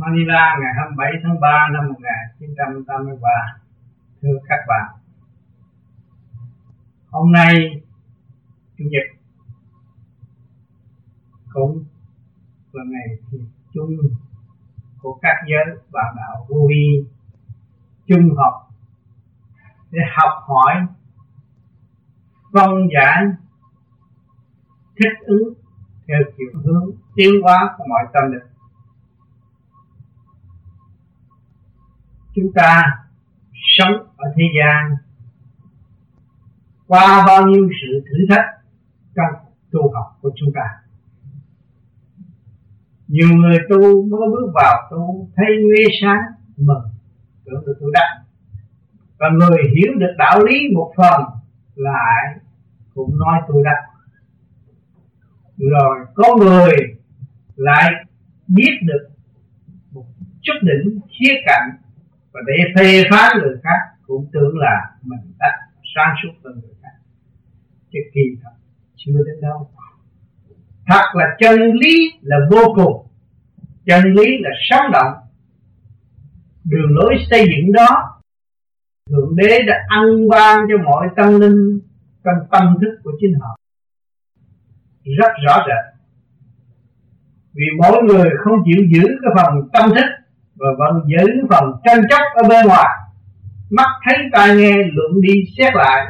Manila, ngày 27 tháng 3 năm 1983 thưa các bạn, hôm nay chủ nhật cũng là ngày chung của các giới bạn đạo vô vi chung học để học hỏi phân giải thích ứng theo chiều hướng, tiến hóa của mọi tâm lực chúng ta sống ở thế gian. Qua bao nhiêu sự thử thách trong tu học của chúng ta. Nhiều người tu mới bước vào tu, thấy nguy sáng mừng. Tưởng được tu đắc và người hiểu được đạo lý một phần lại cũng nói tu đắc rồi có người lại biết được một chút đỉnh khía cạnh và để phê phán người khác cũng tưởng là mình đã sáng suốt hơn người khác. Chứ kỳ thật, chưa đến đâu. Thật là chân lý là vô cùng. Chân lý là sống động. Đường lối xây dựng đó, thượng đế đã ăn ban cho mọi tâm linh trong tâm thức của chính họ. Rất rõ rệt. Vì mỗi người không chịu giữ cái phần tâm thức và vẫn giữ phần tranh chấp ở bên ngoài. Mắt thấy tai nghe luận đi xét lại,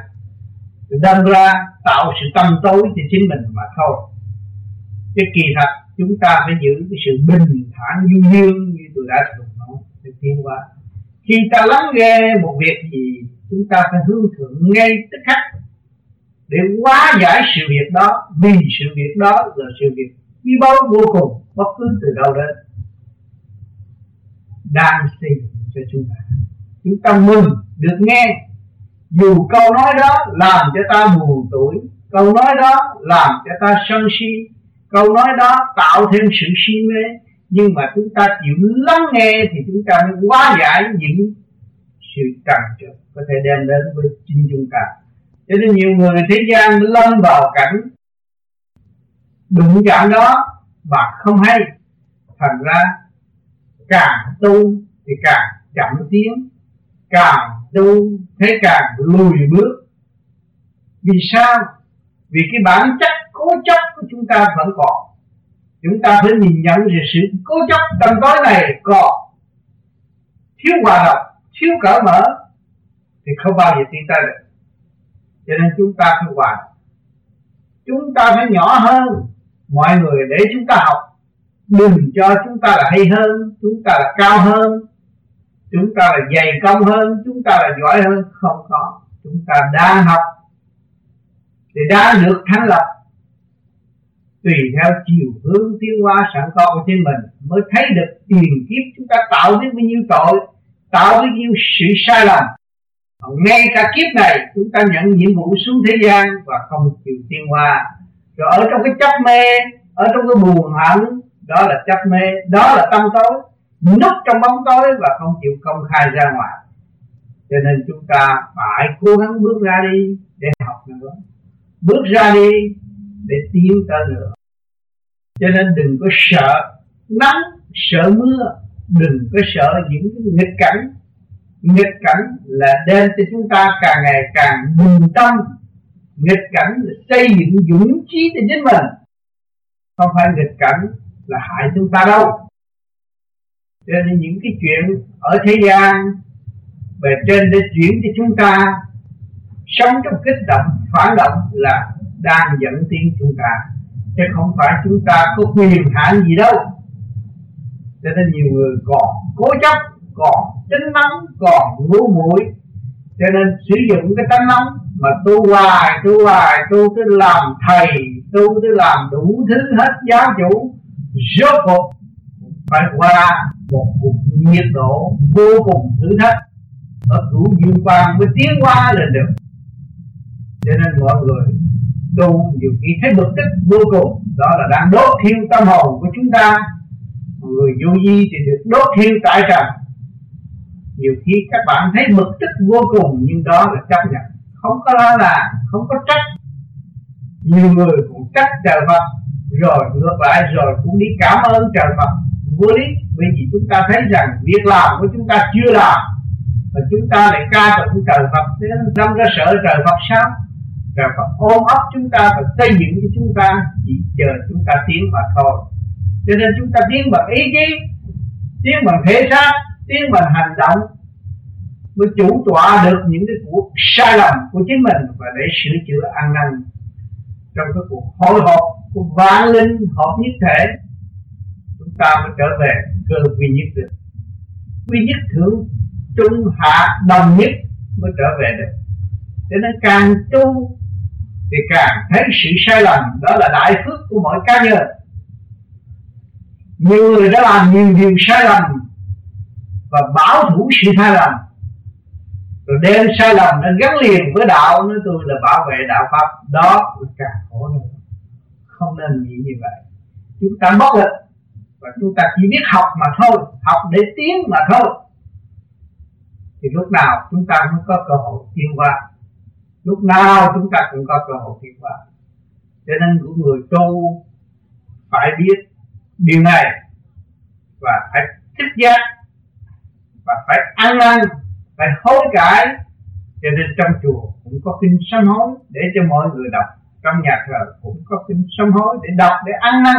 đâm ra tạo sự tâm tối cho chính mình mà thôi. Cái kỳ thật, chúng ta phải giữ cái sự bình thản du dương như tôi đã từng nói để tiến qua. Khi ta lắng nghe một việc gì, chúng ta phải hướng thượng ngay tức khắc. Để hóa giải sự việc đó, vì sự việc đó là sự việc quý báu vô cùng, bất cứ từ đâu đến đang xây cho chúng ta. Chúng ta mừng được nghe. Dù câu nói đó làm cho ta buồn tuổi, câu nói đó làm cho ta sân si, câu nói đó tạo thêm sự si mê, nhưng mà chúng ta chịu lắng nghe thì chúng ta mới hóa giải những sự trần trở có thể đem đến với chính chúng ta. Cho nên nhiều người thế gian lâm vào cảnh đụng chạm đó mà không hay. Thành ra càng tu thì càng chậm tiến, càng tu thế càng lùi bước. Vì sao? Vì cái bản chất cố chấp của chúng ta vẫn còn. Chúng ta phải nhìn nhận về sự cố chấp tâm tối này còn. Thiếu hòa đồng, thiếu cởi mở thì không bao giờ tiến tới được. Cho nên chúng ta phải hòa chúng ta phải nhỏ hơn. Mọi người để chúng ta học đừng cho chúng ta là hay hơn, chúng ta là cao hơn, chúng ta là dày công hơn, chúng ta là giỏi hơn. Không có. Chúng ta đang học. Thì đã được thành lập, tùy theo chiều hướng tiến hóa sẵn có của chính mình mới thấy được tiền kiếp chúng ta tạo biết bao nhiêu tội, tạo bao nhiêu sự sai lầm. Ngay cả kiếp này, chúng ta nhận nhiệm vụ xuống thế gian và không chịu tiến hóa. Rồi ở trong cái chấp mê, ở trong cái buồn hận đó là chấp mê, đó là tâm tối. Núp trong bóng tối và không chịu công khai ra ngoài. Cho nên chúng ta phải cố gắng bước ra đi để học nữa. Bước ra đi để tiến tới nữa. Cho nên đừng có sợ nắng, sợ mưa. Đừng có sợ những cái nghịch cảnh. Nghịch cảnh là đem cho chúng ta càng ngày càng bình tâm. Nghịch cảnh là xây dựng dũng trí cho chính mình. Không phải nghịch cảnh là hại chúng ta đâu. Cho nên những cái chuyện ở thế gian bề trên để chuyển cho chúng ta, sống trong kích động, phản động là đang dẫn tiến chúng ta. Chứ không phải chúng ta có quyền hạn gì đâu. Cho nên nhiều người còn cố chấp, còn tính nóng còn ngu muội. Cho nên sử dụng cái tánh nóng mà tu hoài tu hoài, tu cứ làm thầy, tu cứ làm đủ thứ hết giáo chủ rốt cuộc, phải qua một cuộc nhiệt độ vô cùng thử thách. Ở cửu dương quan mới tiến qua lên được. Cho nên mọi người tu nhiều khi thấy bực tức vô cùng. Đó là đang đốt thiêu tâm hồn của chúng ta. Người vô di thì được đốt thiêu tại trần nhiều khi các bạn thấy bực tức vô cùng, nhưng đó là chấp nhận. Không có lo là không có trách. Nhiều người cũng trách trời Phật rồi ngược lại rồi, cũng đi cảm ơn trời Phật. Vô lý, bởi vì chúng ta thấy rằng việc làm của chúng ta chưa làm và chúng ta lại ca tụng trời Phật. Để năm ra sợ trời Phật sao? Trời Phật ôm ấp chúng ta và xây dựng cho chúng ta, chỉ chờ chúng ta tiến mà thôi. Cho nên chúng ta tiến bằng ý chí, tiến bằng thể xác, tiến bằng hành động, mới chủ tọa được những cái cuộc sai lầm của chính mình và để sửa chữa ăn năn trong cái cuộc hội họp của vạn linh hợp nhất thể. Chúng ta mới trở về cơ duy nhất được. Duy nhất thượng trung hạ đồng nhất mới trở về được. Cho nên càng tu thì càng thấy sự sai lầm. Đó là đại phước của mỗi cá nhân. Nhiều người đã làm nhiều điều sai lầm và bảo thủ sự sai lầm. Rồi đem sai lầm nó gắn liền với đạo. Nói tôi là bảo vệ đạo pháp. Đó là càng khổ nữa nên nghĩ như vậy. Chúng ta bất lực và chúng ta chỉ biết học mà thôi, học để tiến mà thôi. Thì lúc nào chúng ta cũng có cơ hội tiến qua? Lúc nào chúng ta cũng có cơ hội tiến qua. Cho nên của người tu phải biết điều này và phải thích giác và phải ăn năn, phải hối cải. Cho nên trong chùa cũng có kinh sám hối để cho mọi người đọc trong nhà thờ cũng có kinh sám hối để đọc, để ăn năn.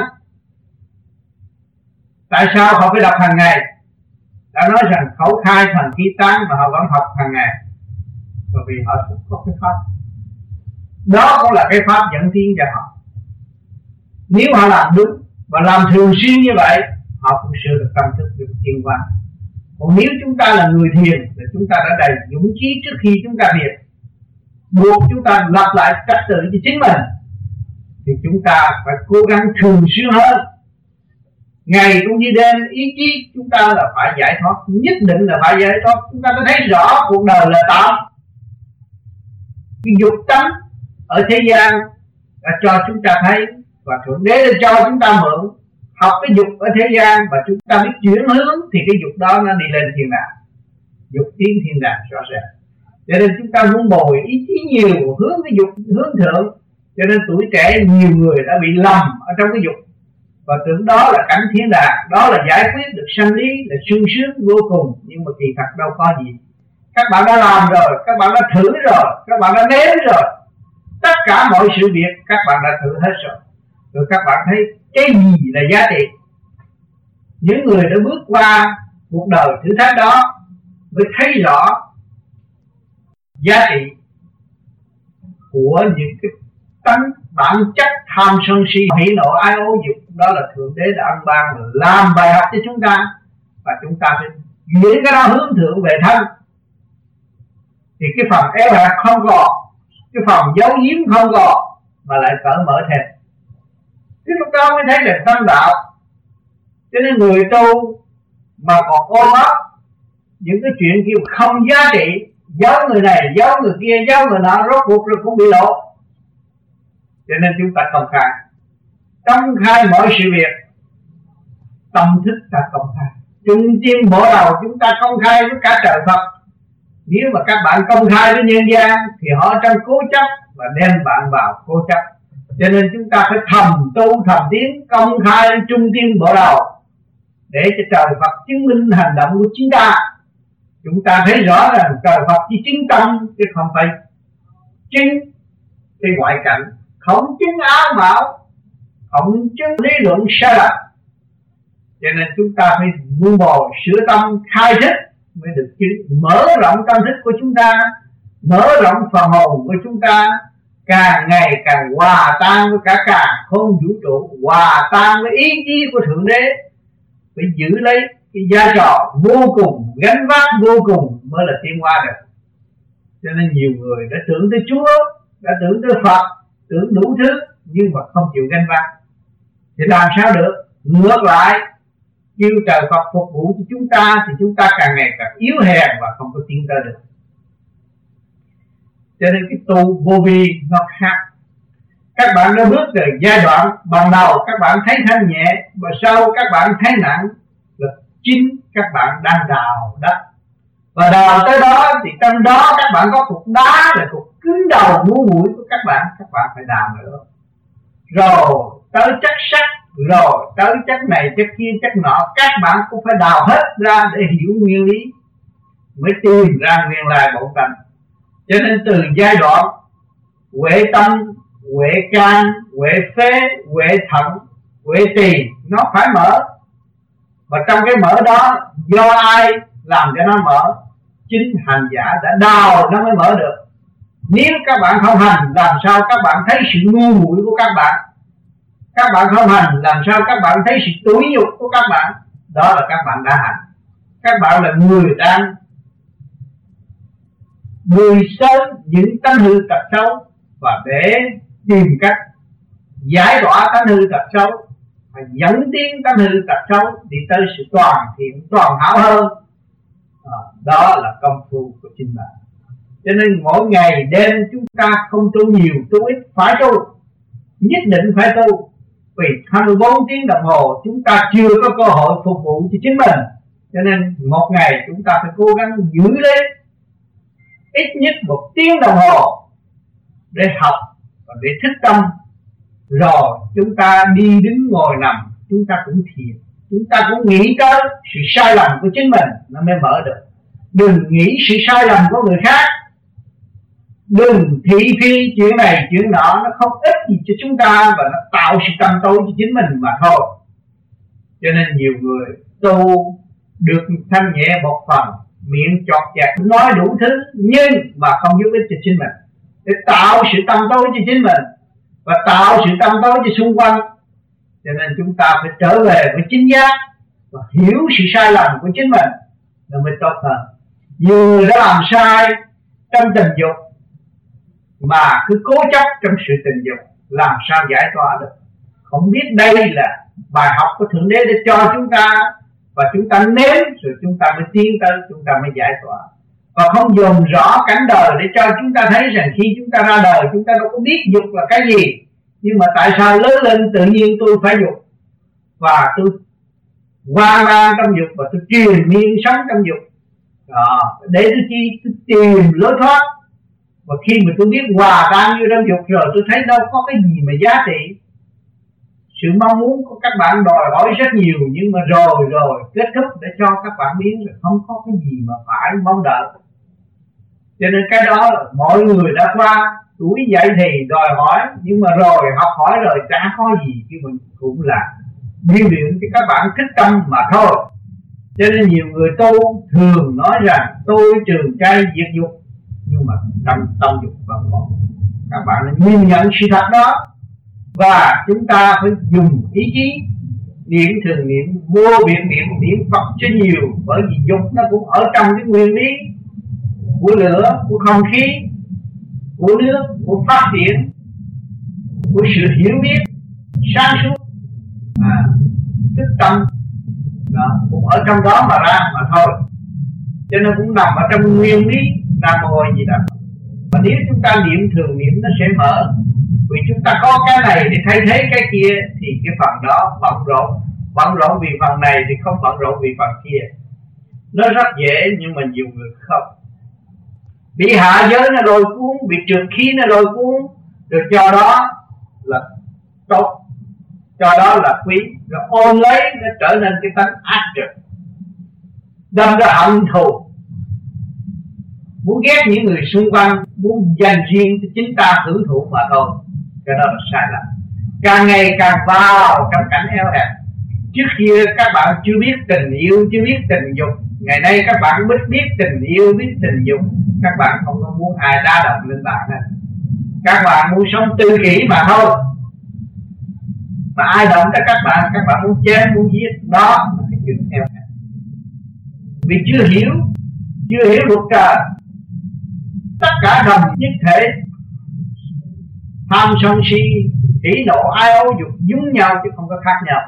Tại sao họ phải đọc hàng ngày? Đã nói rằng khẩu khai thần ký tán mà họ vẫn học hàng ngày. Bởi vì họ cũng có cái pháp. Đó cũng là cái pháp dẫn tiến cho họ. Nếu họ làm đúng và làm thường xuyên như vậy, họ cũng sửa được tâm thức được thiên quan còn nếu chúng ta là người thiền thì chúng ta đã đầy dũng chí trước khi chúng ta thiền buộc chúng ta lặp lại trật tự cho chính mình, thì chúng ta phải cố gắng thường xuyên hơn. Ngày cũng như đêm, ý chí chúng ta là phải giải thoát, nhất định là phải giải thoát. Chúng ta đã thấy rõ cuộc đời là tạm. Cái dục tánh ở thế gian đã cho chúng ta thấy và thượng đế đã cho chúng ta mượn. Học cái dục ở thế gian và chúng ta biết chuyển hướng, thì cái dục đó nó đi lên thiên đàng. Dục tiến thiên đàng rõ ràng cho nên chúng ta muốn bồi ý chí nhiều, hướng cái dục, hướng thượng. Cho nên tuổi trẻ nhiều người đã bị lầm ở trong cái dục. Và tưởng đó là cảnh thiên đàng, đó là giải quyết được sanh lý, là sung sướng vô cùng. Nhưng mà kỳ thật đâu có gì. Các bạn đã làm rồi, các bạn đã thử rồi, các bạn đã nếm rồi. Tất cả mọi sự việc các bạn đã thử hết rồi. Rồi các bạn thấy cái gì là giá trị? Những người đã bước qua cuộc đời thử thách đó mới thấy rõ giá trị của những cái tánh bản chất tham sân si hỉ nộ ai ô dục. Đó là thượng đế đã ăn ban làm bài học cho chúng ta và chúng ta phải chuyển cái đó hướng thượng về thân. Thì cái phần eo hẹp không còn, cái phần giấu giếm không còn mà lại cởi mở thêm. Cái lúc đó mới thấy là tâm đạo. Cho nên người tu mà còn ôm ấp những cái chuyện kêu không giá trị giấu người này giấu người kia giấu người nọ, rốt cuộc rồi cũng bị lộ. Cho nên chúng ta công khai. Công khai mọi sự việc. Tâm thức ta công khai. Trung tiên bộ đầu chúng ta công khai với cả trời Phật. Nếu mà các bạn công khai với nhân gian, thì họ trong cố chấp và đem bạn vào cố chấp. Cho nên chúng ta phải thầm tu, thầm tiến, công khai trung tiên bộ đầu, để cho trời Phật chứng minh hành động của chúng ta chúng ta thấy rõ rằng trời Phật chỉ chính tâm chứ không phải chính cái ngoại cảnh. Không chứng áo bảo không chứng lý luận sai lạc cho nên chúng ta phải vun bồ sửa tâm khai thức mới được chứng. Mở rộng tâm thức của chúng ta, mở rộng phần hồn của chúng ta. Càng ngày càng hòa tan với cả càng không vũ trụ, hòa tan với ý chí của thượng đế. Phải giữ lấy cái vai trò vô cùng, gánh vác vô cùng mới là tiến hóa được. Cho nên nhiều người đã tưởng tới chúa, đã tưởng tới phật, tưởng đủ thứ, nhưng mà không chịu gánh vác. Thì làm sao được? Ngược lại kêu trời Phật phục vụ cho chúng ta thì chúng ta càng ngày càng yếu hèn và không có tiến tới được. Cho nên cái tu vô vi nó khác. Các bạn đã bước từ giai đoạn, ban đầu các bạn thấy thanh nhẹ, và sau các bạn thấy nặng chính các bạn đang đào đất. Và đào tới đó thì trong đó các bạn có cục đá là cục cứng đầu mũ mũi của các bạn. Các bạn phải đào nữa. Rồi tới chất sắt, rồi tới chất này, chất kia, chất nọ, các bạn cũng phải đào hết ra để hiểu nguyên lý, mới tìm ra nguyên lai bổn tánh cho nên từ giai đoạn huệ tâm, huệ can, huệ phế, huệ thận, huệ tỳ, nó phải mở và trong cái mở đó, do ai làm cho nó mở? Chính hành giả đã đào nó mới mở được. Nếu các bạn không hành, làm sao các bạn thấy sự ngu muội của các bạn? Các bạn không hành, làm sao các bạn thấy sự túi nhục của các bạn? Đó là các bạn đã hành. Các bạn là người đang người sớm những tánh hư tật xấu và để tìm cách giải tỏa tánh hư tật xấu và dẫn tiến tánh hư tật xấu đi tới sự toàn thiện toàn hảo hơn. À, đó là công phu của chính bạn. Cho nên mỗi ngày đêm chúng ta không tu nhiều tu ít phải tu. Nhất định phải tu. Vì 24 tiếng đồng hồ chúng ta chưa có cơ hội phục vụ cho chính mình. Cho nên một ngày chúng ta phải cố gắng giữ lấy ít nhất một tiếng đồng hồ để học và để thức tâm rồi, chúng ta đi đứng ngồi nằm, chúng ta cũng thiền. Chúng ta cũng nghĩ tới sự sai lầm của chính mình nó mới mở được. Đừng nghĩ sự sai lầm của người khác. Đừng thị phi chuyện này, chuyện nọ, nó không ích gì cho chúng ta và nó tạo sự tâm tối cho chính mình mà thôi. Cho nên nhiều người tu được thanh nhẹ một phần, miệng chọt chặt nói đủ thứ, nhưng mà không giúp ích cho chính mình. Để tạo sự tâm tối cho chính mình và tạo sự tâm tối cho xung quanh. Cho nên chúng ta phải trở về với chính giác và hiểu sự sai lầm của chính mình là mới tốt hơn. Nhiều người đã làm sai trong tình dục, mà cứ cố chấp trong sự tình dục, làm sao giải tỏa được? Không biết đây là bài học của thượng đế để cho chúng ta, và chúng ta nếm rồi chúng ta mới tiến tới, chúng ta mới giải tỏa và không dồn rõ cảnh đời để cho chúng ta thấy rằng khi chúng ta ra đời, chúng ta đâu có biết dục là cái gì. Nhưng mà tại sao lớn lên tự nhiên tôi phải dục? Và tôi hoang mang trong dục và tôi truyền miên sống trong dục. Đó. để tôi chi, tôi tìm lối thoát. Và khi mà tôi biết hòa tan như trong dục rồi, tôi thấy đâu có cái gì mà giá trị. Sự mong muốn của các bạn đòi hỏi rất nhiều, nhưng mà rồi rồi, kết thúc để cho các bạn biết là không có cái gì mà phải mong đợi cho nên cái đó là mọi người đã qua tuổi dậy thì đòi hỏi, nhưng mà rồi học hỏi rồi chả có gì chứ mình cũng là biểu hiện cho các bạn thích tâm mà thôi. Cho nên nhiều người tu thường nói rằng, tôi trường trai diệt dục, nhưng mà tâm tâm dục vẫn còn các bạn nên nhìn nhận sự thật đó. Và chúng ta phải dùng ý chí, niệm thường niệm vô biện niệm niệm phật cho nhiều, bởi vì dục nó cũng ở trong cái nguyên lý của lửa của không khí của nước của phát triển của sự hiểu biết sáng suốt à, thức tâm. Đó, cũng ở trong đó mà ra mà thôi. Cho nên cũng nằm ở trong nguyên lý nam mô gì đó và nếu chúng ta niệm thường niệm nó sẽ mở. Vì chúng ta có cái này để thay thế cái kia thì cái phần đó bận rộn. Bận rộn vì phần này thì không bận rộn vì phần kia. Nó rất dễ nhưng mà nhiều người không bị hạ giới nó lôi cuốn, bị trượt khí nó lôi cuốn. Được cho đó là tốt, cho đó là quý. Rồi ôm lấy nó trở nên cái tánh ác trực đâm ra hận thù. Muốn ghét những người xung quanh, muốn dành riêng cho chính ta hưởng thụ mà thôi. Cái đó là sai lầm. Càng ngày càng vào trong cảnh eo hẹp. Trước kia các bạn chưa biết tình yêu, chưa biết tình dục. Ngày nay các bạn biết biết tình yêu, biết tình dục các bạn không có muốn ai đa động lên bạn này các bạn muốn sống tư kỷ mà thôi. Mà ai động tới các bạn các bạn muốn chém, muốn giết, đó là cái chuyện eo vì chưa hiểu chưa hiểu luật trời, tất cả đồng nhất thể, tham sân si, hỉ nộ, ai ố dục giống nhau chứ không có khác nhau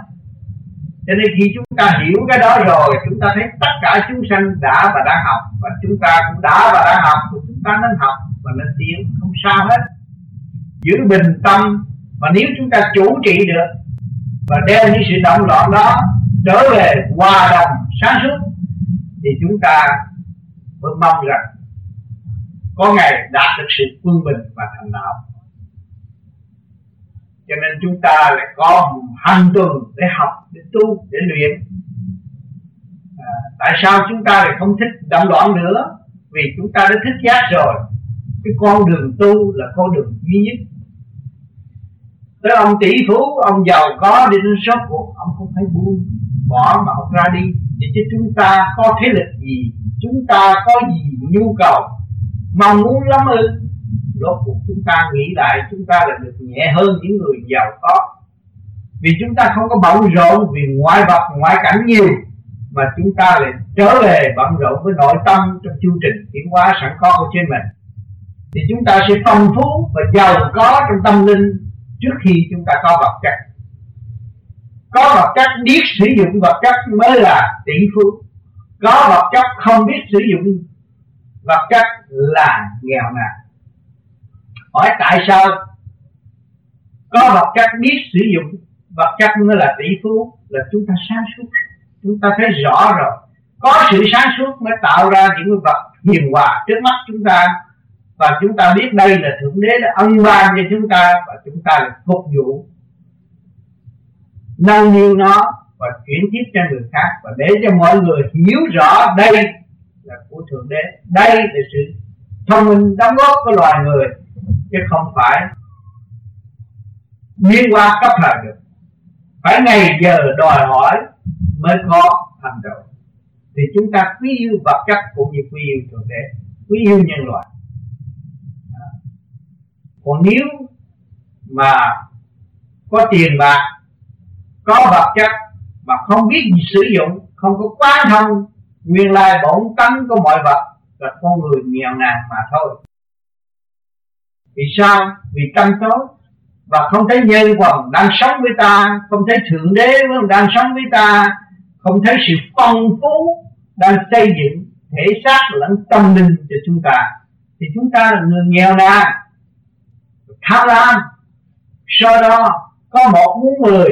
cho nên khi chúng ta hiểu cái đó rồi, chúng ta thấy tất cả chúng sanh đã và đang học, và chúng ta cũng đã và đang học, thì chúng ta nên học và nên tiến, không sao hết. Giữ bình tâm, và nếu chúng ta chủ trị được, và đem những sự động loạn đó trở về hòa đồng, sáng suốt, thì chúng ta mới mong rằng có ngày đạt được sự quân bình và thành đạo cho nên chúng ta lại có hàng tuần để học để tu để luyện. À, tại sao chúng ta lại không thích đậm loạn nữa? Vì chúng ta đã thích giác rồi. Cái con đường tu là con đường duy nhất. Tới ông tỷ phú ông giàu có đi đến số cuộc ông không phải buông bỏ mà ông ra đi. Để cho chúng ta có thế lực gì? Chúng ta có gì nhu cầu? Mong muốn lắm ư? Rốt cuộc chúng ta nghĩ lại, chúng ta là được nhẹ hơn những người giàu có. Vì chúng ta không có bận rộn vì ngoại vật, ngoại cảnh nhiều, mà chúng ta lại trở về bận rộn với nội tâm trong chương trình tiến hóa sẵn có của trên mình. Thì chúng ta sẽ phong phú và giàu có trong tâm linh trước khi chúng ta có vật chất. Có vật chất biết sử dụng vật chất mới là tỷ phú. Có vật chất không biết sử dụng vật chất là nghèo nàn hỏi tại sao có vật chất biết sử dụng? Vật chất mới là tỷ phú, là chúng ta sáng suốt. Chúng ta thấy rõ rồi. Có sự sáng suốt mới tạo ra những vật hiền hòa trước mắt chúng ta. Và chúng ta biết đây là thượng đế đã ân ban cho chúng ta và chúng ta là phục vụ. Nâng niu nó và chuyển tiếp cho người khác và để cho mọi người hiểu rõ đây là của thượng đế. Đây là sự thông minh đóng góp của loài người chứ không phải biến qua cấp thời được. Phải ngày giờ đòi hỏi mới có thành tựu thì chúng ta quý yêu vật chất cũng như quý yêu thượng đế, quý yêu nhân loại. Còn nếu mà có tiền bạc, có vật chất mà không biết gì sử dụng, không có quán thông nguyên lai bổn tánh của mọi vật là con người nghèo nàn mà thôi vì sao? Vì tâm tối và không thấy nhân quần đang sống với ta, không thấy thượng đế đang sống với ta, không thấy sự phong phú đang xây dựng thể xác lẫn tâm linh cho chúng ta. Thì chúng ta là người nghèo nàn tham lam. Sau đó, có một muốn mười,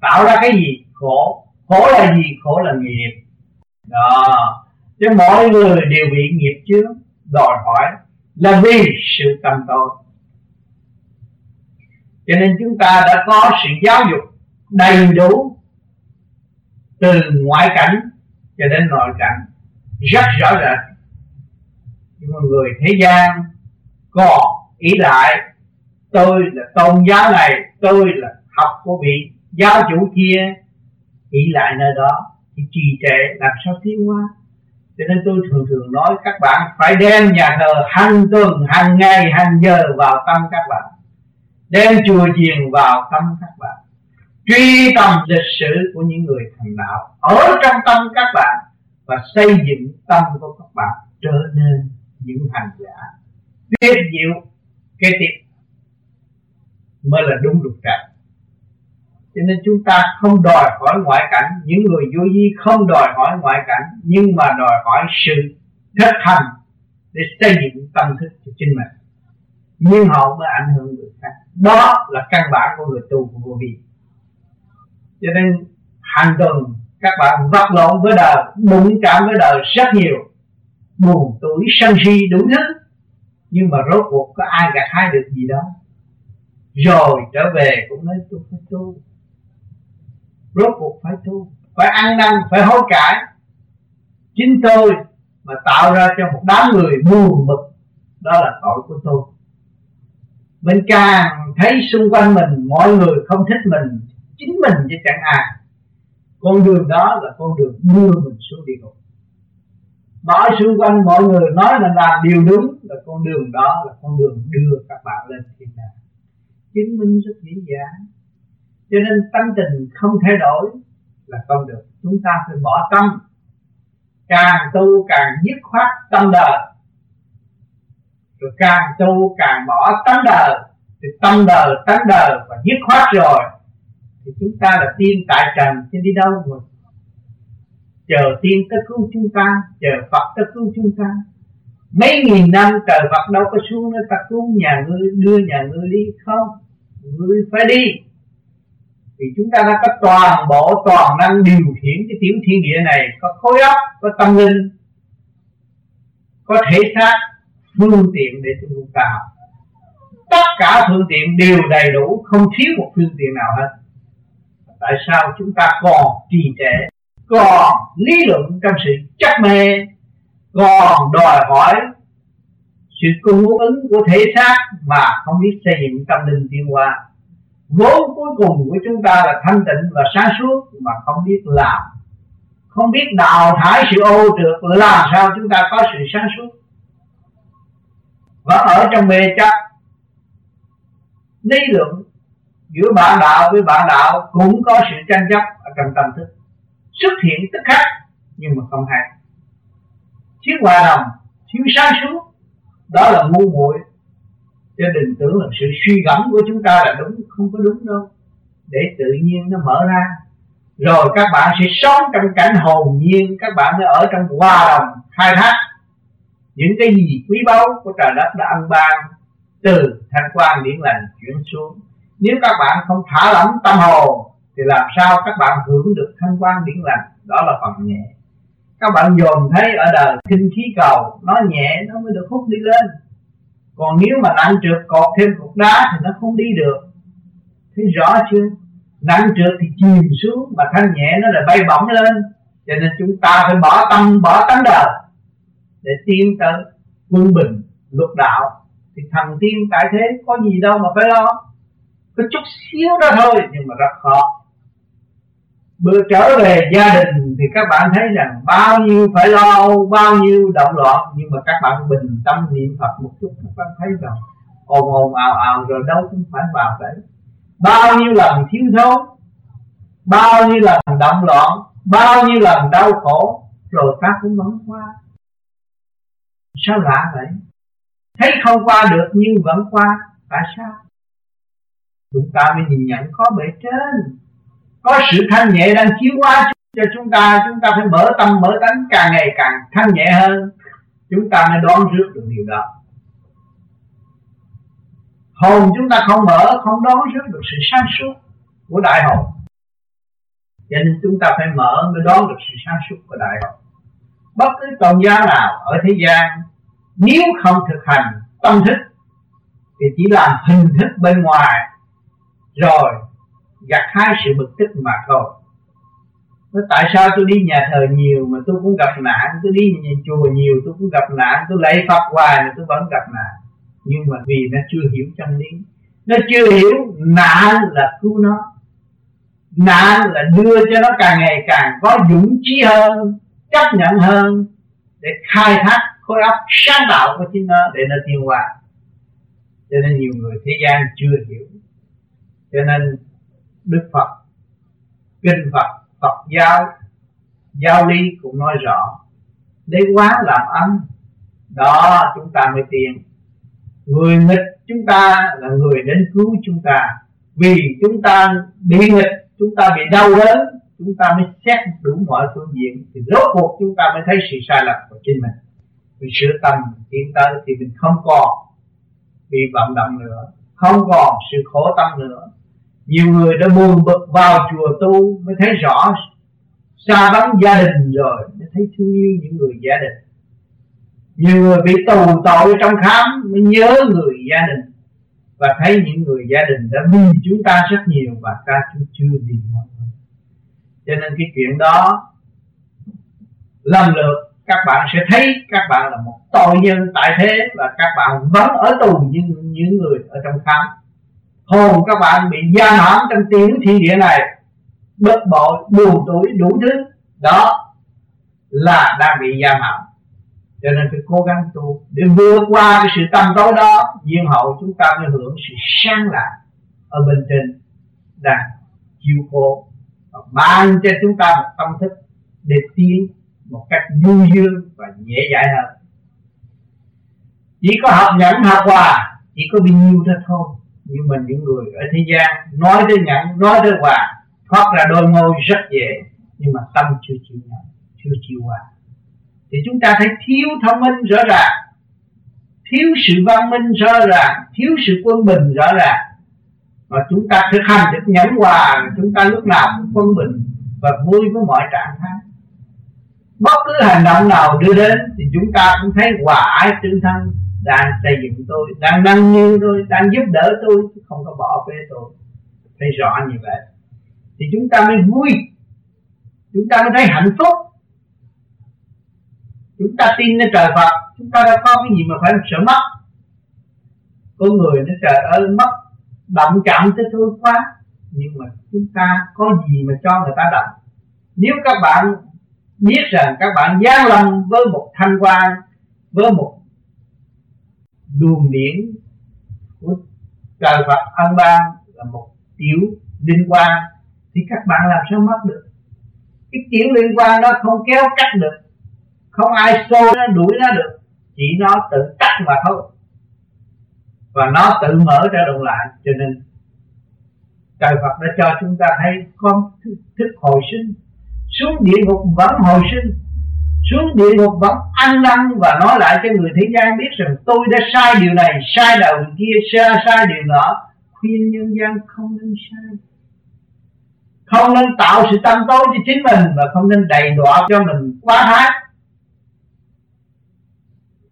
tạo ra cái gì? Khổ. Khổ là gì? Khổ là nghiệp. Đó. Chứ mọi người đều bị nghiệp chướng, đòi hỏi là vì sự tâm tội. Cho nên chúng ta đã có sự giáo dục đầy đủ từ ngoại cảnh cho đến nội cảnh. Rất rõ rệt. Nhưng mà người thế gian còn ý lại, tôi là tôn giáo này, tôi là học của vị giáo chủ kia. Ý lại nơi đó thì trì trệ, làm sao tiến hóa? Cho nên tôi thường thường nói các bạn phải đem nhà thờ hàng tuần, hàng ngày, hàng giờ vào tâm các bạn. Đem chùa chiền vào tâm các bạn. Truy tầm lịch sử của những người thành đạo ở trong tâm các bạn và xây dựng tâm của các bạn trở nên những hành giả. Tuyệt diệu kế tiếp mới là đúng luật trạng cho nên chúng ta không đòi hỏi ngoại cảnh. Những người vô vi không đòi hỏi ngoại cảnh, nhưng mà đòi hỏi sự thực hành để xây dựng tâm thức của chính mình. Nhưng họ mới ảnh hưởng người khác. Đó là căn bản của người tu của vô vi. Cho nên hàng tuần các bạn vật lộn với đời đụng chạm với đời rất nhiều. Buồn tuổi sân si, đủ thứ. Nhưng mà rốt cuộc có ai gặt hái được gì đó? Rồi trở về cũng nói, tôi phải tu rốt cuộc phải tu phải ăn năn, phải hối cải. Chính tôi mà tạo ra cho một đám người buồn bực, đó là tội của tôi. Mình càng thấy xung quanh mình, mọi người không thích mình, chính mình chứ chẳng ai. Con đường đó là con đường đưa mình xuống địa ngục. Mọi xung quanh mọi người nói là làm điều đúng, là con đường đó là con đường đưa các bạn lên thiên đàng. Chứng minh rất dễ dàng cho nên tâm tình không thay đổi là không được. Chúng ta phải bỏ tâm. Càng tu càng dứt khoát tâm đời. Rồi càng tu càng bỏ tánh đời. Thì tâm đời tánh đời và dứt khoát rồi, thì chúng ta là tiên tại trần, chứ đi đâu rồi chờ tiên tới cứu chúng ta, chờ phật tới cứu chúng ta. Mấy nghìn năm trời phật đâu có xuống nữa, ta cứu nhà ngươi, đưa nhà ngươi đi, không, ngươi phải đi thì chúng ta đã có toàn bộ toàn năng điều khiển cái tiểu thiên địa này, có khối óc, có tâm linh, có thể xác, phương tiện để chúng ta học tất cả phương tiện đều đầy đủ, không thiếu một phương tiện nào hết. Tại sao chúng ta còn trì trệ, còn lý luận trong sự chấp mê, còn đòi hỏi sự cung ứng của thể xác mà không biết xây dựng tâm linh tiến hóa? Vốn cuối cùng của chúng ta là thanh tịnh và sáng suốt, mà không biết làm. Không biết đào thải sự ô trượt làm sao chúng ta có sự sáng suốt. Và ở trong mê chấp, lý luận giữa bạn đạo với bạn đạo cũng có sự tranh chấp ở trong tâm thức. Xuất hiện tức khắc, nhưng mà không hay. Thiếu hòa đồng, thiếu sáng suốt, đó là ngu muội. Cho đừng tưởng là sự suy gẫm của chúng ta là đúng không có đúng đâu. Để tự nhiên nó mở ra, rồi các bạn sẽ sống trong cảnh hồn nhiên, các bạn mới ở trong hòa đồng, khai thác những cái gì quý báu của trời đất đã ăn ban từ thanh quan điển lành chuyển xuống. Nếu các bạn không thả lỏng tâm hồn, thì làm sao các bạn hưởng được thanh quan điển lành? Đó là phần nhẹ. Các bạn dồn thấy ở đời kinh khí cầu, nó nhẹ, nó mới được hút đi lên. Còn nếu mà nặng trượt cột thêm cục đá thì nó không đi được thấy rõ chưa? Nặng trượt thì chìm xuống, mà thanh nhẹ nó lại bay bổng lên. Cho nên chúng ta phải bỏ tâm, bỏ tánh đời để tiến tới quân bình, luật đạo. Thì thần tiên tại thế, có gì đâu mà phải lo. Có chút xíu đó thôi, nhưng mà rất khó. Bữa trở về gia đình thì các bạn thấy rằng bao nhiêu phải lo, bao nhiêu động loạn. Nhưng mà các bạn bình tâm niệm phật một chút, các bạn thấy rằng ồn ồn ào ào rồi đâu cũng phải vào đấy bao nhiêu lần thiếu thốn, bao nhiêu lần động loạn, bao nhiêu lần đau khổ, rồi ta cũng vẫn qua. Sao lạ vậy? Thấy không qua được nhưng vẫn qua, tại sao? Chúng ta mới nhìn nhận có bể trên. Có sự thanh nhẹ đang chiếu qua cho chúng ta chúng ta phải mở tâm, mở tánh càng ngày càng thanh nhẹ hơn. Chúng ta mới đoán trước được điều đó hồn chúng ta không mở, không đón rước được sự sáng suốt của đại hồn. Cho nên chúng ta phải mở mới đón được sự sáng suốt của đại hồn. Bất cứ tôn giáo nào ở thế gian, nếu không thực hành tâm thức, thì chỉ làm hình thức bên ngoài, rồi gặt hai sự bực tức mà thôi. Nói tại sao tôi đi nhà thờ nhiều mà tôi cũng gặp nạn, Tôi đi nhà chùa nhiều, tôi cũng gặp nạn, Tôi lạy Phật hoài mà tôi vẫn gặp nạn? Nhưng mà vì nó chưa hiểu chân lý, Nó chưa hiểu nạn là cứu nó, Nạn là đưa cho nó càng ngày càng có dũng chí hơn, Chấp nhận hơn Để khai thác khối óc sáng tạo của chính nó Để nó tiêu hóa. Cho nên nhiều người thế gian chưa hiểu. Cho nên đức phật, kinh phật phật giáo giáo lý cũng nói rõ, lấy quá làm ấm đó chúng ta mới tiền người nghịch chúng ta là người đến cứu chúng ta. Vì chúng ta bị nghịch, chúng ta bị đau đớn, chúng ta mới xét đủ mọi phương diện thì rốt cuộc chúng ta mới thấy sự sai lầm của chính mình. Mình sửa tâm tiến tới thì mình không còn bị vận động nữa, không còn sự khổ tâm nữa. Nhiều người đã buồn bực vào chùa tu mới thấy rõ, xa vắng gia đình rồi, mới thấy thương yêu những người gia đình nhiều người bị tù tội trong khám mới nhớ người gia đình và thấy những người gia đình đã vì chúng ta rất nhiều và ta cũng chưa vì mọi người. Cho nên cái chuyện đó lần lượt các bạn sẽ thấy các bạn là một tội nhân tại thế và các bạn vẫn ở tù như những người ở trong khám. Hồn các bạn bị gia hãm trong tiếng thi địa này bất bội, buồn tuổi đủ thứ. Đó là đang bị gia hãm cho nên phải cố gắng tu để vượt qua cái sự tâm tối đó. Nhiên hậu chúng ta mới hưởng sự sáng lạc ở bên trên đang chiêu cô và ban cho chúng ta một tâm thức để tiến một cách vui dương và dễ dãi hơn. Chỉ có học nhẫn, học hòa, chỉ có bao nhiêu đó thôi. Nhưng mà những người ở thế gian nói tới nhẫn, nói tới hòa, thoát ra đôi môi rất dễ, nhưng mà tâm chưa chịu nhận chưa chịu hòa thì chúng ta thấy thiếu thông minh rõ ràng, thiếu sự văn minh rõ ràng, thiếu sự quân bình rõ ràng. Và chúng ta thực hành được nhẫn hòa, chúng ta lúc nào cũng quân bình và vui với mọi trạng thái. Bất cứ hành động nào đưa đến thì chúng ta cũng thấy hòa ái tương thân, đang xây dựng tôi, đang nâng niu tôi, đang giúp đỡ tôi không có bỏ bê tôi. Thấy rõ như vậy. Thì chúng ta mới vui, chúng ta mới thấy hạnh phúc chúng ta tin nơi trời Phật, chúng ta đã có cái gì mà phải sợ mất? Con người nó trời ơi, mất động chạm tới tôi quá, nhưng mà chúng ta có gì mà cho người ta động nếu các bạn biết rằng các bạn gian lầm với một thanh quan với một luồng điển của trời Phật ân ban là một tiểu liên quan thì các bạn làm sao mất được? Cái tiểu liên quan đó không kéo cắt được không ai xô nó đuổi nó được. Chỉ nó tự cắt mà thôi. Và nó tự mở ra động lại. Cho nên trời Phật đã cho chúng ta thấy con thức hồi sinh. Xuống địa ngục vẫn hồi sinh. Xuống địa ngục vẫn ăn năn. Và nói lại cho người thế gian biết rằng tôi đã sai điều này sai đầu kia sai, sai điều nọ. Khuyên nhân gian không nên sai. Không nên tạo sự tâm tối cho chính mình. Và không nên đầy đọa cho mình quá thái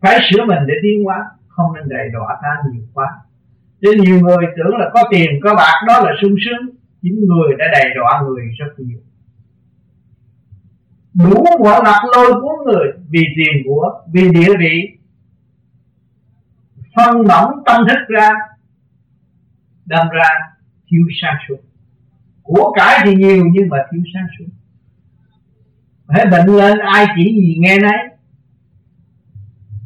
phải sửa mình để tiến hóa, không nên đầy đọa ta nhiều quá. Cho nhiều người tưởng là có tiền, có bạc, đó là sung sướng. Chính người đã đầy đọa người rất nhiều. Đủ mọi mặt lôi cuốn người vì tiền của, vì địa vị. Phân mỏng tâm thức ra, đâm ra thiếu sáng suốt. Của cải thì nhiều nhưng mà thiếu sáng suốt. Hãy bệnh lên, ai chỉ gì nghe nấy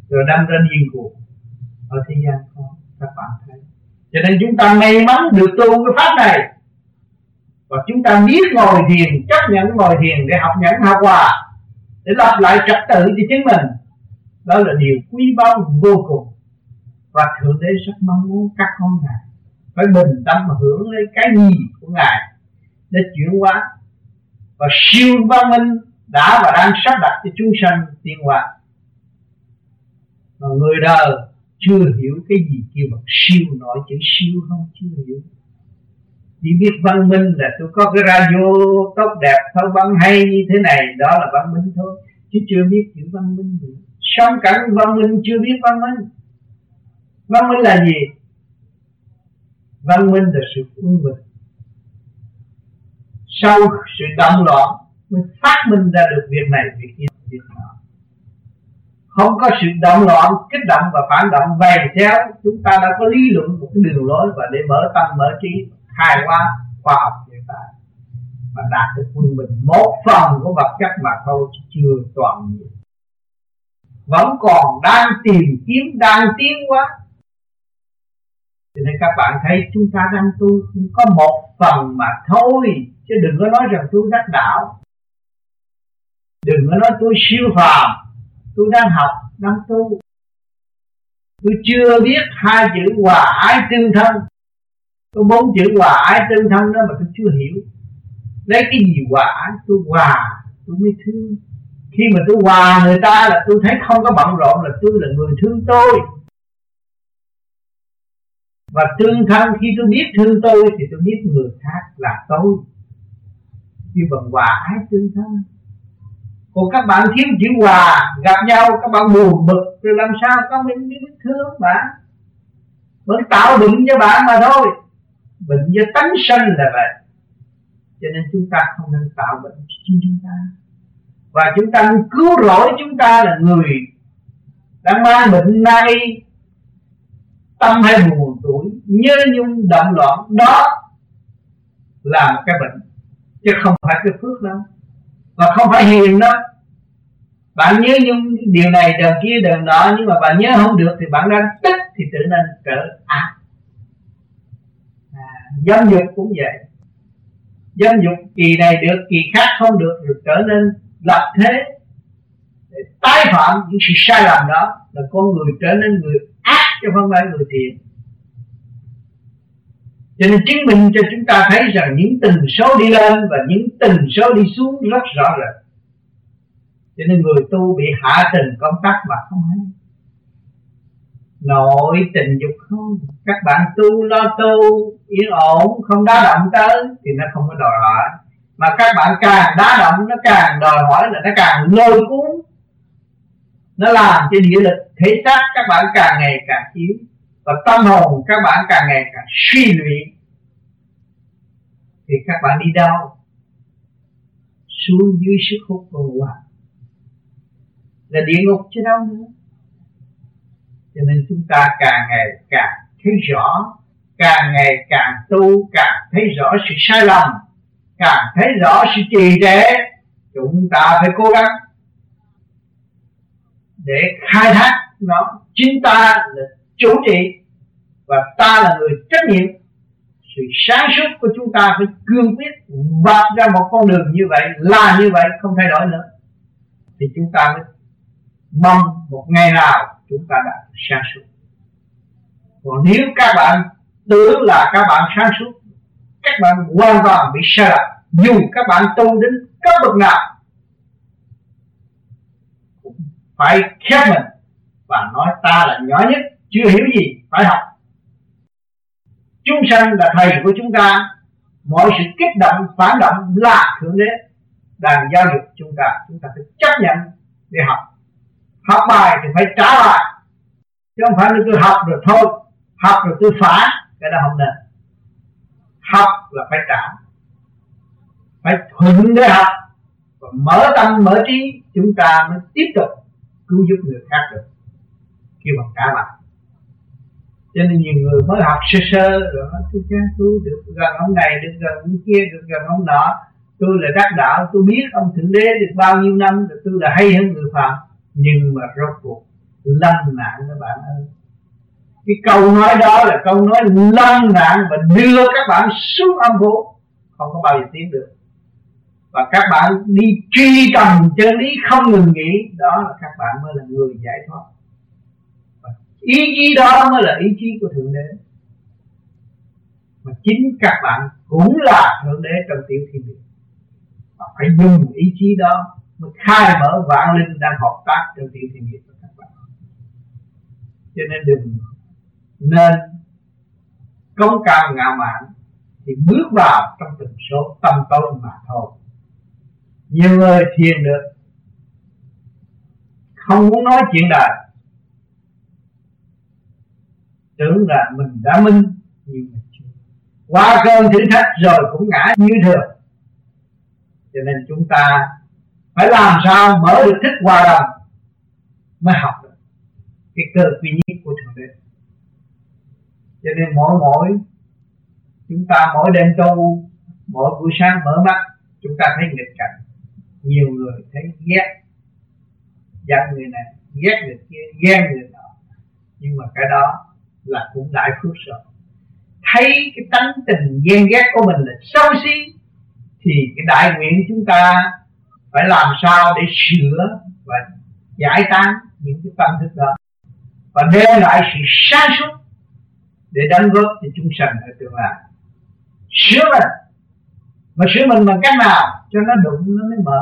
rồi đâm ra điên cuồng ở thế gian có các bạn thấy. Cho nên chúng ta may mắn được tu cái pháp này. Và chúng ta biết ngồi thiền, chấp nhận ngồi thiền để học nhẫn học hòa, để lập lại trật tự cho chính mình. Đó là điều quý báu vô cùng. Và thượng đế rất mong muốn các con ngài phải bình tâm mà hưởng lấy cái gì của ngài để chuyển hóa. Và siêu văn minh đã và đang sắp đặt cho chúng sanh tiên hóa mà người đời chưa hiểu cái gì kêu bằng siêu nói chữ siêu không, chưa hiểu. Chỉ biết văn minh là tôi có cái radio tốt đẹp, thôi, văn hay như thế này, đó là văn minh thôi. Chứ chưa biết chữ văn minh được sống cảnh văn minh chưa biết văn minh. Văn minh là gì? Văn minh là sự quân bình. Sau sự động loạn, mới phát minh ra được việc này, việc kia, việc nọ không có sự động loạn, kích động và phản động. Về theo, chúng ta đã có lý luận một cái đường lối và để mở tâm, mở trí. Hài hòa khoa học hiện tại. Mà đạt được quân bình. Một phần của vật chất mà thôi, chứ chưa toàn diện. Vẫn còn đang tìm kiếm, đang tiến quá cho nên các bạn thấy chúng ta đang tu có một phần mà thôi. Chứ đừng có nói rằng tôi đắc đạo. Đừng có nói tôi siêu phàm tôi đang học, đang tu. Tôi chưa biết hai chữ hòa ái tương thân. Có bốn chữ hòa ái tương thân đó mà tôi chưa hiểu. Lấy cái gì hòa ái? Tôi hòa, tôi mới thương. Khi mà tôi hòa người ta là tôi thấy không có bận rộn là tôi là người thương tôi. Và tương thân, khi tôi biết thương tôi thì tôi biết người khác là tôi. Như bằng hòa ái tương thân còn các bạn thiếu chữ hòa, gặp nhau, các bạn buồn bực, rồi làm sao có mình biết thương bạn vẫn tạo bệnh cho bạn mà thôi. Bệnh do tánh sanh là vậy. Cho nên chúng ta không nên tạo bệnh cho chính chúng ta. Và chúng ta nên cứu rỗi chúng ta là người đang mang bệnh nay tâm hay buồn tuổi, nhớ nhung động loạn, đó là một cái bệnh, chứ không phải cái phước đâu và không phải hiền đó bạn nhớ những điều này điều kia điều nọ nhưng mà bạn nhớ không được thì bạn đang tức thì tự nên trở ác. À, dâm dục cũng vậy. Dâm dục kỳ này được kỳ khác không được rồi trở nên lập thế để tái phạm những sự sai lầm đó là con người trở nên người ác chứ không phải người thiện cho nên chứng minh cho chúng ta thấy rằng những tần số đi lên và những tần số đi xuống rất rõ rệt. Cho nên người tu bị hạ tình công tác mà không hay. Nội tình dục không. Các bạn tu lo tu, yên ổn, không đá động tới thì nó không có đòi hỏi. Mà các bạn càng đá động, nó càng đòi hỏi là nó càng lôi cuốn. Nó làm cho địa lực, thể xác các bạn càng ngày càng yếu và tâm hồn các bạn càng ngày càng suy luyện thì các bạn đi đâu? Xuống dưới sức hút của ngũ là địa ngục chứ đâu nữa. Cho nên chúng ta càng ngày càng thấy rõ, càng ngày càng tu, càng thấy rõ sự sai lầm, càng thấy rõ sự trì trệ, chúng ta phải cố gắng để khai thác nó. Chính ta là chủ trị và ta là người trách nhiệm. Sự sáng suốt của chúng ta phải cương quyết vạch ra một con đường như vậy, là như vậy, không thay đổi nữa. Thì chúng ta mới mong một ngày nào chúng ta đã sáng suốt. Còn nếu các bạn tưởng là các bạn sáng suốt, các bạn hoàn toàn bị sai lầm dù các bạn tu đến cấp bậc nào, cũng phải khép mình và nói ta là nhỏ nhất chưa hiểu gì phải học. Chúng sanh là thầy của chúng ta, mọi sự kích động, phản động là thượng đế. Đang giáo dục chúng ta chúng ta phải chấp nhận để học. Học bài thì phải trả bài. Chứ không phải là tôi học rồi thôi, học rồi tôi phá, cái đó không nên. Học là phải trả. Phải thuận để học. Và mở tâm, mở trí, chúng ta mới tiếp tục cứu giúp người khác được. Kêu bằng cả bạn cho nên nhiều người mới học sơ sơ, rồi nói, tôi cha, tôi được gần ông này, được gần ông kia, được gần ông nọ. Tôi là đắc đạo, tôi biết ông thượng đế được bao nhiêu năm, rồi tôi là hay hơn người phàm. Nhưng mà rốt cuộc, lâm nạn các bạn ơi. Cái câu nói đó là câu nói lâm nạn và đưa các bạn xuống âm phủ không có bao giờ tiến được. Và các bạn đi truy tầm chân lý không ngừng nghỉ. Đó là các bạn mới là người giải thoát ý chí đó mới là ý chí của thượng đế. Mà chính các bạn cũng là thượng đế trong tiểu thiên địa. Và phải dùng ý chí đó mới khai mở vạn linh đang hợp tác trong tiểu thiên địa của các bạn. Cho nên đừng nên công cao ngạo mạn thì bước vào trong từng số tâm tối mà thôi. Nhiều người thiền được, không muốn nói chuyện đời tưởng là mình đã minh, nhưng mà chưa. Qua cơn thử thách rồi cũng ngã như thường. Cho nên chúng ta phải làm sao mở được thức hòa đồng mới học được cái cơ duy nhất của thượng đế. Cho nên mỗi mỗi chúng ta mỗi đêm tu mỗi buổi sáng mở mắt, chúng ta thấy nghịch cảnh. Nhiều người thấy ghét, giận người này, ghét người kia, ghen người nọ. Nhưng mà cái đó là cũng đại phước rồi thấy cái tánh tình ghen ghét của mình là xấu xí thì cái đại nguyện chúng ta phải làm sao để sửa và giải tán những cái tâm thức đó. Và đem lại sự sáng suốt để đánh góp cho chúng sanh ở tương lai. Sửa mình, mà sửa mình bằng cách nào cho nó đụng nó mới mở.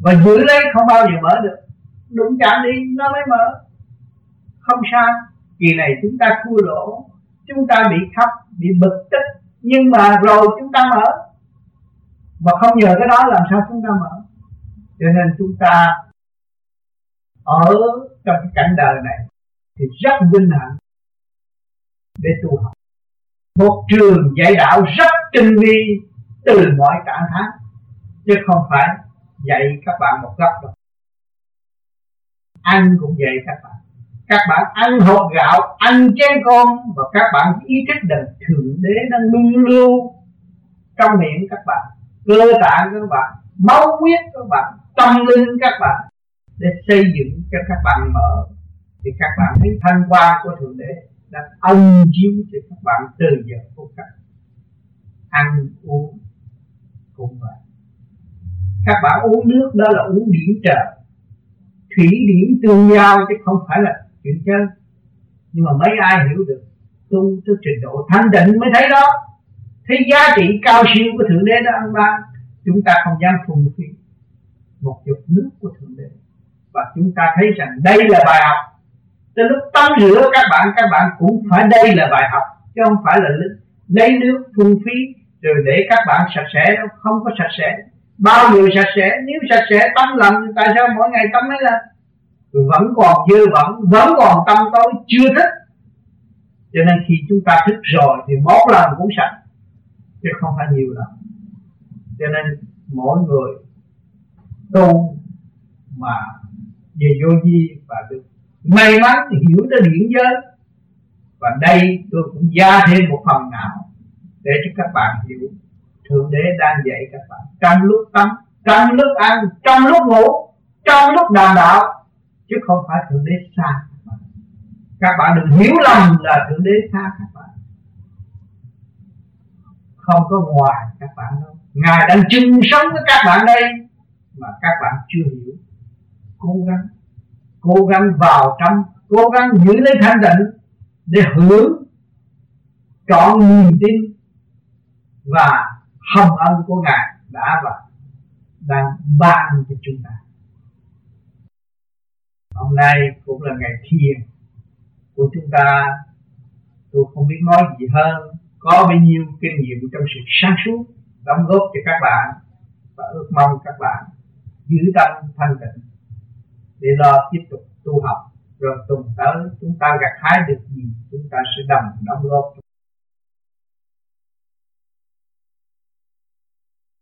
Và giữ lấy không bao giờ mở được, đụng chạm đi nó mới mở. Không sao kỳ này chúng ta thua lỗ, chúng ta bị khóc, bị bực tức, nhưng mà rồi chúng ta mở. Mà không nhờ cái đó làm sao chúng ta mở? Cho nên chúng ta ở trong cái cảnh đời này thì rất vinh hạnh để tu học. Một trường dạy đạo rất tinh vi từ mọi trạng thái, chứ không phải dạy các bạn một góc đâu. Anh cũng dạy các bạn các bạn ăn hộp gạo, ăn chén con và các bạn ý thức được thượng đế đang luôn lưu trong miệng các bạn, cơ tạng các bạn, máu huyết các bạn, tâm linh các bạn để xây dựng cho các bạn mở. Thì các bạn thấy thanh qua của thượng đế đang ân chiếu cho các bạn từ giờ phút này ăn, uống cũng vậy các bạn uống nước đó là uống điểm trời. Thủy điểm tương giao chứ không phải là chuyện chơi nhưng mà mấy ai hiểu được, tu tới trình độ thanh định mới thấy đó. Thấy giá trị cao siêu của thượng đế đó ăn ban chúng ta không dám phùng phí một giọt nước của thượng đế. Và chúng ta thấy rằng đây là bài học. Tới lúc tắm rửa, các bạn các bạn cũng phải đây là bài học, chứ không phải là lấy nước phung phí, rồi để các bạn sạch sẽ đâu, không có sạch sẽ. Bao nhiêu sạch sẽ, nếu sạch sẽ, tắm lần tại sao mỗi ngày tắm mấy lần? Vẫn còn dơ vẫn vẫn còn tâm tối, chưa thích cho nên khi chúng ta thích rồi thì một lần cũng sạch, chứ không phải nhiều lần cho nên mỗi người tu mà về vô vi và được may mắn thì hiểu tới điển giới. Và đây tôi cũng gia thêm một phần nào để cho các bạn hiểu. Thượng đế đang dạy các bạn trong lúc tắm, trong lúc ăn, trong lúc ngủ, trong lúc đàm đạo chứ không phải thượng đế xa các bạn. Đừng hiểu lầm là thượng đế xa các bạn. Không có ngoài các bạn đâu. Ngài đang chung sống với các bạn đây mà các bạn chưa hiểu. Cố gắng cố gắng vào trong, cố gắng giữ lấy thanh định để hưởng trọn niềm tin và hồng ân của ngài đã và đang ban cho chúng ta hôm nay cũng là ngày thiền của chúng ta. Tôi không biết nói gì hơn. Có bao nhiêu kinh nghiệm trong sự sáng suốt, đóng góp cho các bạn và ước mong các bạn giữ tâm thanh tịnh để lo tiếp tục tu học. Rồi tuần tới chúng ta gặt hái được gì, chúng ta sẽ đồng đóng góp